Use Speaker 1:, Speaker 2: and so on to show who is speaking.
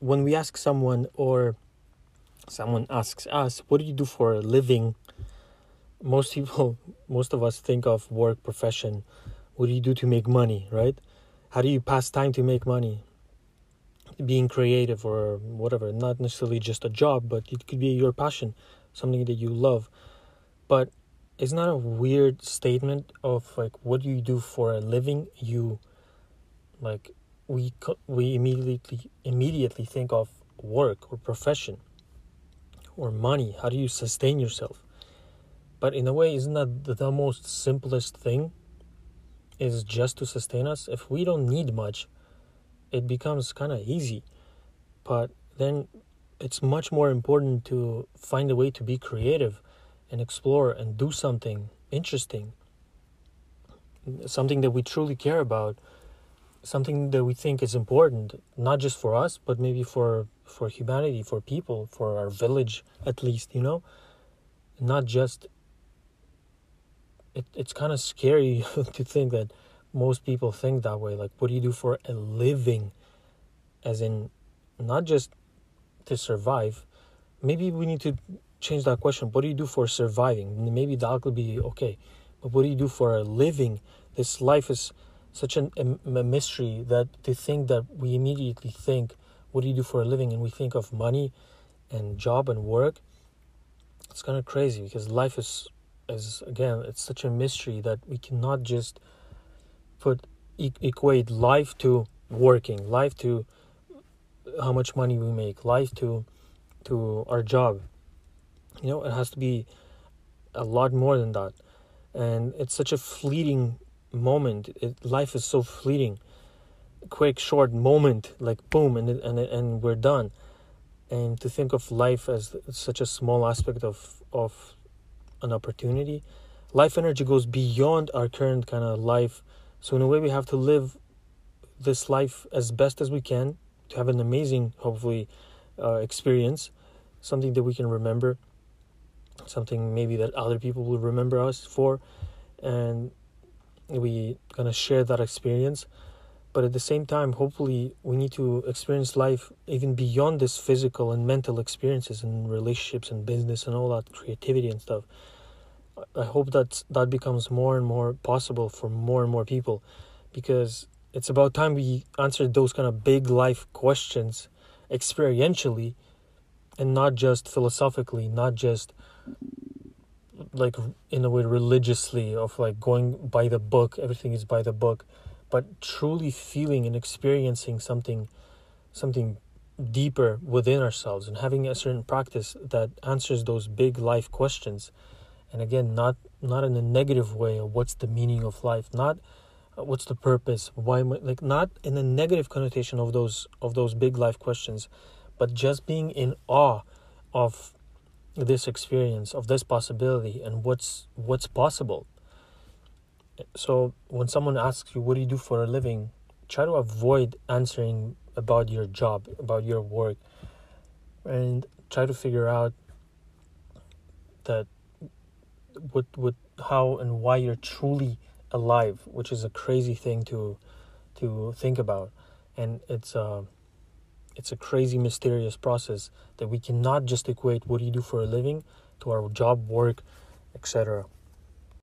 Speaker 1: when we ask someone or someone asks us, what do you do for a living? Most people, most of us think of work, profession. What do you do to make money, right? How do you pass time to make money? Being creative or whatever, not necessarily just a job, but it could be your passion, something that you love. But it's not a weird statement of like what do you do for a living? You like we we immediately immediately think of work or profession or money. How do you sustain yourself? But in a way, isn't that the, the most simplest thing? Is just to sustain us. If we don't need much, it becomes kind of easy. But then it's much more important to find a way to be creative and explore and do something interesting, something that we truly care about something that we think is important, not just for us, but maybe for for humanity, for people, for our village at least, you know, not just. It, it's kind of scary to think that most people think that way. Like, what do you do for a living? As in, not just to survive. Maybe we need to change that question. What do you do for surviving? Maybe that could be okay. But what do you do for a living? This life is such an, a, a mystery that the thing that we immediately think, what do you do for a living? And we think of money and job and work. It's kind of crazy because life is, is again, it's such a mystery that we cannot just put equate life to working, life to how much money we make, life to to our job. You know, it has to be a lot more than that. And it's such a fleeting moment. It, life is so fleeting. Quick, short moment, like boom, and and and we're done. And to think of life as such a small aspect of of an opportunity, life energy goes beyond our current kind of life. So in a way, we have to live this life as best as we can to have an amazing, hopefully, uh, experience, something that we can remember, something maybe that other people will remember us for, and we gonna share that experience. But at the same time hopefully we need to experience life even beyond this physical and mental experiences and relationships and business and all that creativity and stuff. I hope that that becomes more and more possible for more and more people because it's about time we answer those kind of big life questions experientially and not just philosophically not just like in a way religiously of like going by the book everything is by the book but truly feeling and experiencing something something deeper within ourselves and having a certain practice that answers those big life questions. And again not not in a negative way of what's the meaning of life not uh, what's the purpose why am I, like not in a negative connotation of those of those big life questions but just being in awe of this experience of this possibility and what's what's possible. So when someone asks you what do you do for a living? Try to avoid answering about your job about your work and try to figure out that what what how and why you're truly alive which is a crazy thing to to think about. And it's uh it's a crazy mysterious process that we cannot just equate what do you do for a living to our job work etc